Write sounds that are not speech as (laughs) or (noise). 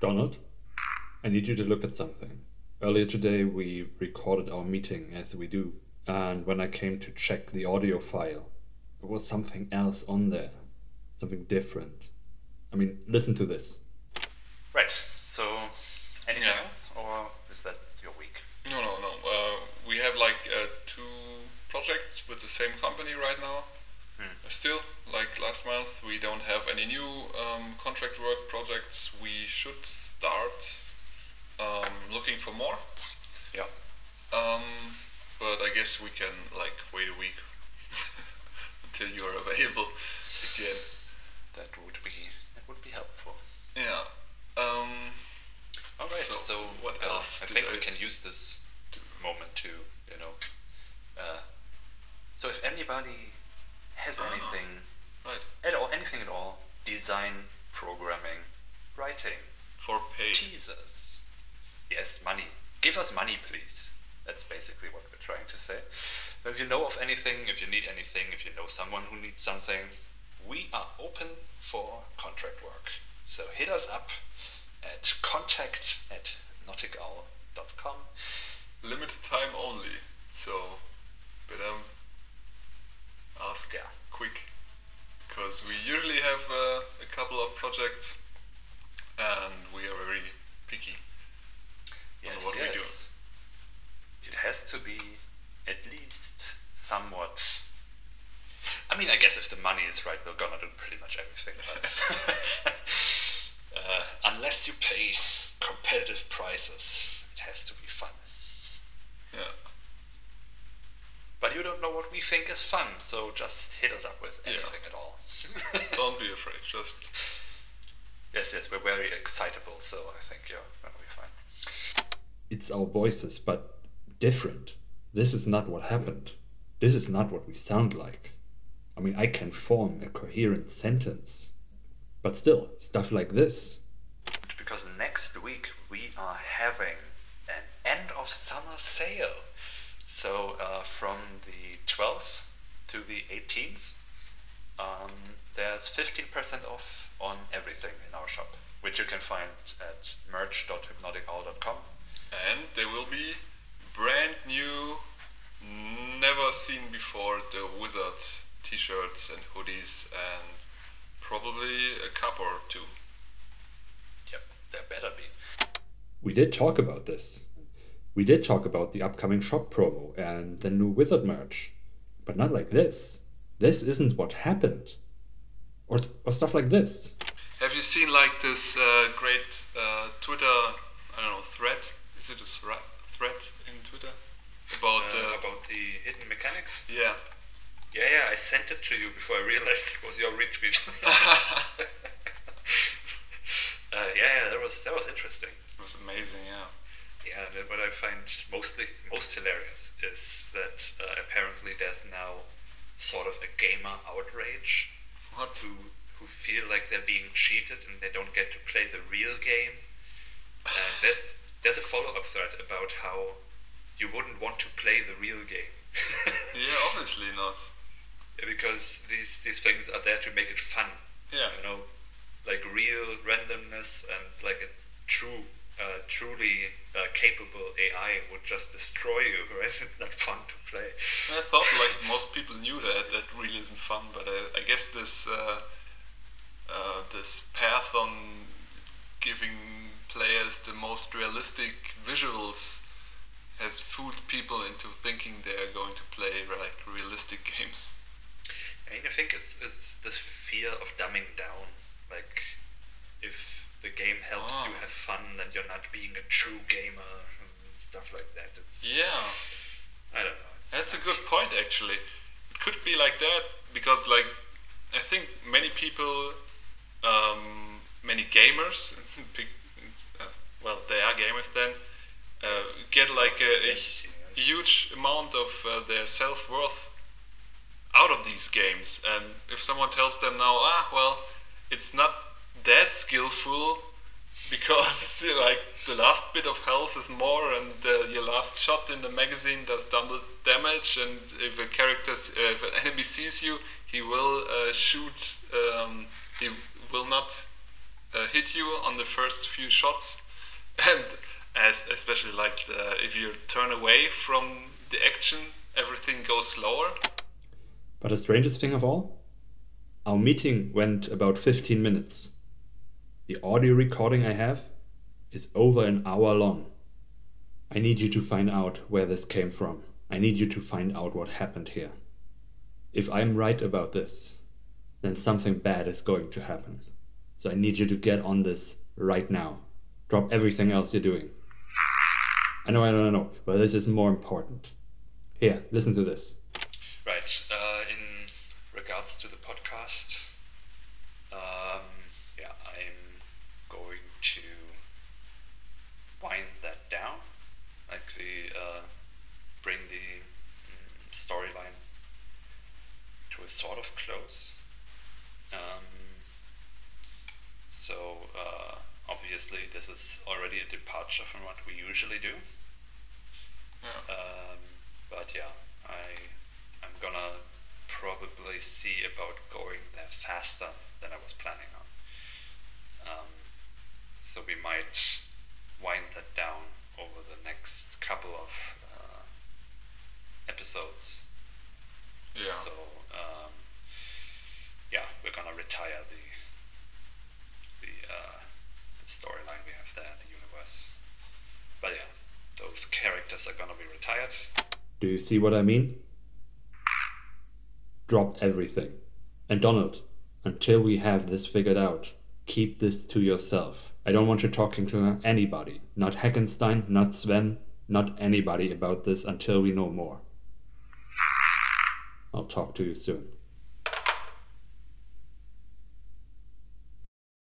Donald, I need you to look at something. Earlier today, we recorded our meeting as we do, and when I came to check the audio file, there was something else on there. Something different. I mean, listen to this. Right. So, anything Yeah. else, or is that your week? No, no, no. Uh, we have like uh, two projects with the same company right now. Still, like last month, we don't have any new um, contract work projects. We should start um, looking for more. Yeah. Um, but I guess we can like wait a week (laughs) until you are available again. That would be that would be helpful. Yeah. Um, All right. So, So, what uh, else I think I- we can use this moment to, you know. Uh, so if anybody has anything right. at all, anything at all, design, programming, writing, For pay. Jesus. Yes, money. Give us money, please. That's basically what we're trying to say. So if you know of anything, if you need anything, if you know someone who needs something, we are open for contract work. So hit us up at contact at hypnoticowl.com. Limited time only. So, better um, ask Yeah. Quick. Because we usually have uh, a couple of projects and we are very picky. on Yes, what we do. yes. It has to be at least somewhat. I mean, I guess if the money is right, we're gonna do pretty much everything. But (laughs) (laughs) uh, unless you pay competitive prices, it has to be fun. Yeah. But you don't know what we think is fun, so just hit us up with Yeah. anything at all. (laughs) Don't be afraid. Just yes, yes, we're very excitable, so I think you're gonna be fine. It's our voices, but different. This is not what happened. This is not what we sound like. I mean, I can form a coherent sentence. But still, stuff like this. because next week we are having an end of summer sale. So uh, from the 12th to the 18th, um, there's 15% off on everything in our shop, which you can find at merch.hypnoticowl.com. and there will be brand new, never seen before the Wizard t-shirts and hoodies and probably a cup or two. Yep, there better be. We did talk about this. We did talk about the upcoming shop promo and the new wizard merch. But not like this. This isn't what happened. Or, or stuff like this. Have you seen like this uh, great uh, Twitter, I don't know, thread? Is it a thread, thread in Twitter? About, uh, about the hidden mechanics? yeah. Yeah, yeah, I sent it to you before I realized it was your retweet. (laughs) (laughs) uh, yeah, yeah, that was that was interesting. It was amazing, yeah. Yeah, and what I find mostly most hilarious is that uh, apparently there's now sort of a gamer outrage What? who who feel like they're being cheated and they don't get to play the real game. And (sighs) there's there's a follow up thread about how you wouldn't want to play the real game. (laughs) Yeah, obviously not. Yeah, because these these things are there to make it fun. Yeah. You know, like real randomness and like a true, uh, truly uh, capable AI would just destroy you. (laughs) Right? It's not fun to play. I thought like most people knew that that really isn't fun, but I, I guess this uh, uh, this path on giving players the most realistic visuals has fooled people into thinking they are going to play like realistic (laughs) games. I mean, I think it's it's this fear of dumbing down. Like, if the game helps you Ah. have fun, then you're not being a true gamer and stuff like that. It's Yeah, I don't know. It's, that's a good point actually. It could be like that because like I think many people, um, many gamers, (laughs) uh, well they are gamers then, uh, get like a, a huge amount of uh, their self worth out of these games. And if someone tells them now, ah, well, it's not that skillful because (laughs) like the last bit of health is more, and uh, your last shot in the magazine does double damage, and if a character, uh, if an enemy sees you, he will uh, shoot. Um, he will not uh, hit you on the first few shots, (laughs) and as especially like the, if you turn away from the action, everything goes slower. But the strangest thing of all, our meeting went about 15 minutes. The audio recording I have is over an hour long. I need you to find out where this came from. I need you to find out what happened here. If I'm right about this, then something bad is going to happen. So I need you to get on this right now. Drop everything else you're doing. I know, I know, I know, but this is more important. Here, listen to this. Right. Uh, in regards to the podcast, um, yeah, I'm going to wind that down, like the uh, bring the mm, storyline to a sort of close. Um, so uh, obviously, this is already a departure from what we usually do. Yeah. Um, but yeah, I I'm gonna probably see about going there faster than I was planning on. So we might wind that down over the next couple of uh, episodes. Yeah. So um, yeah, we're gonna retire the the, uh, the storyline we have there in the universe. But yeah, those characters are gonna be retired. Do you see what I mean? Drop everything. And Donald, until we have this figured out, keep this to yourself. I don't want you talking to anybody. Not Heckenstein, not Sven, not anybody about this until we know more. I'll talk to you soon.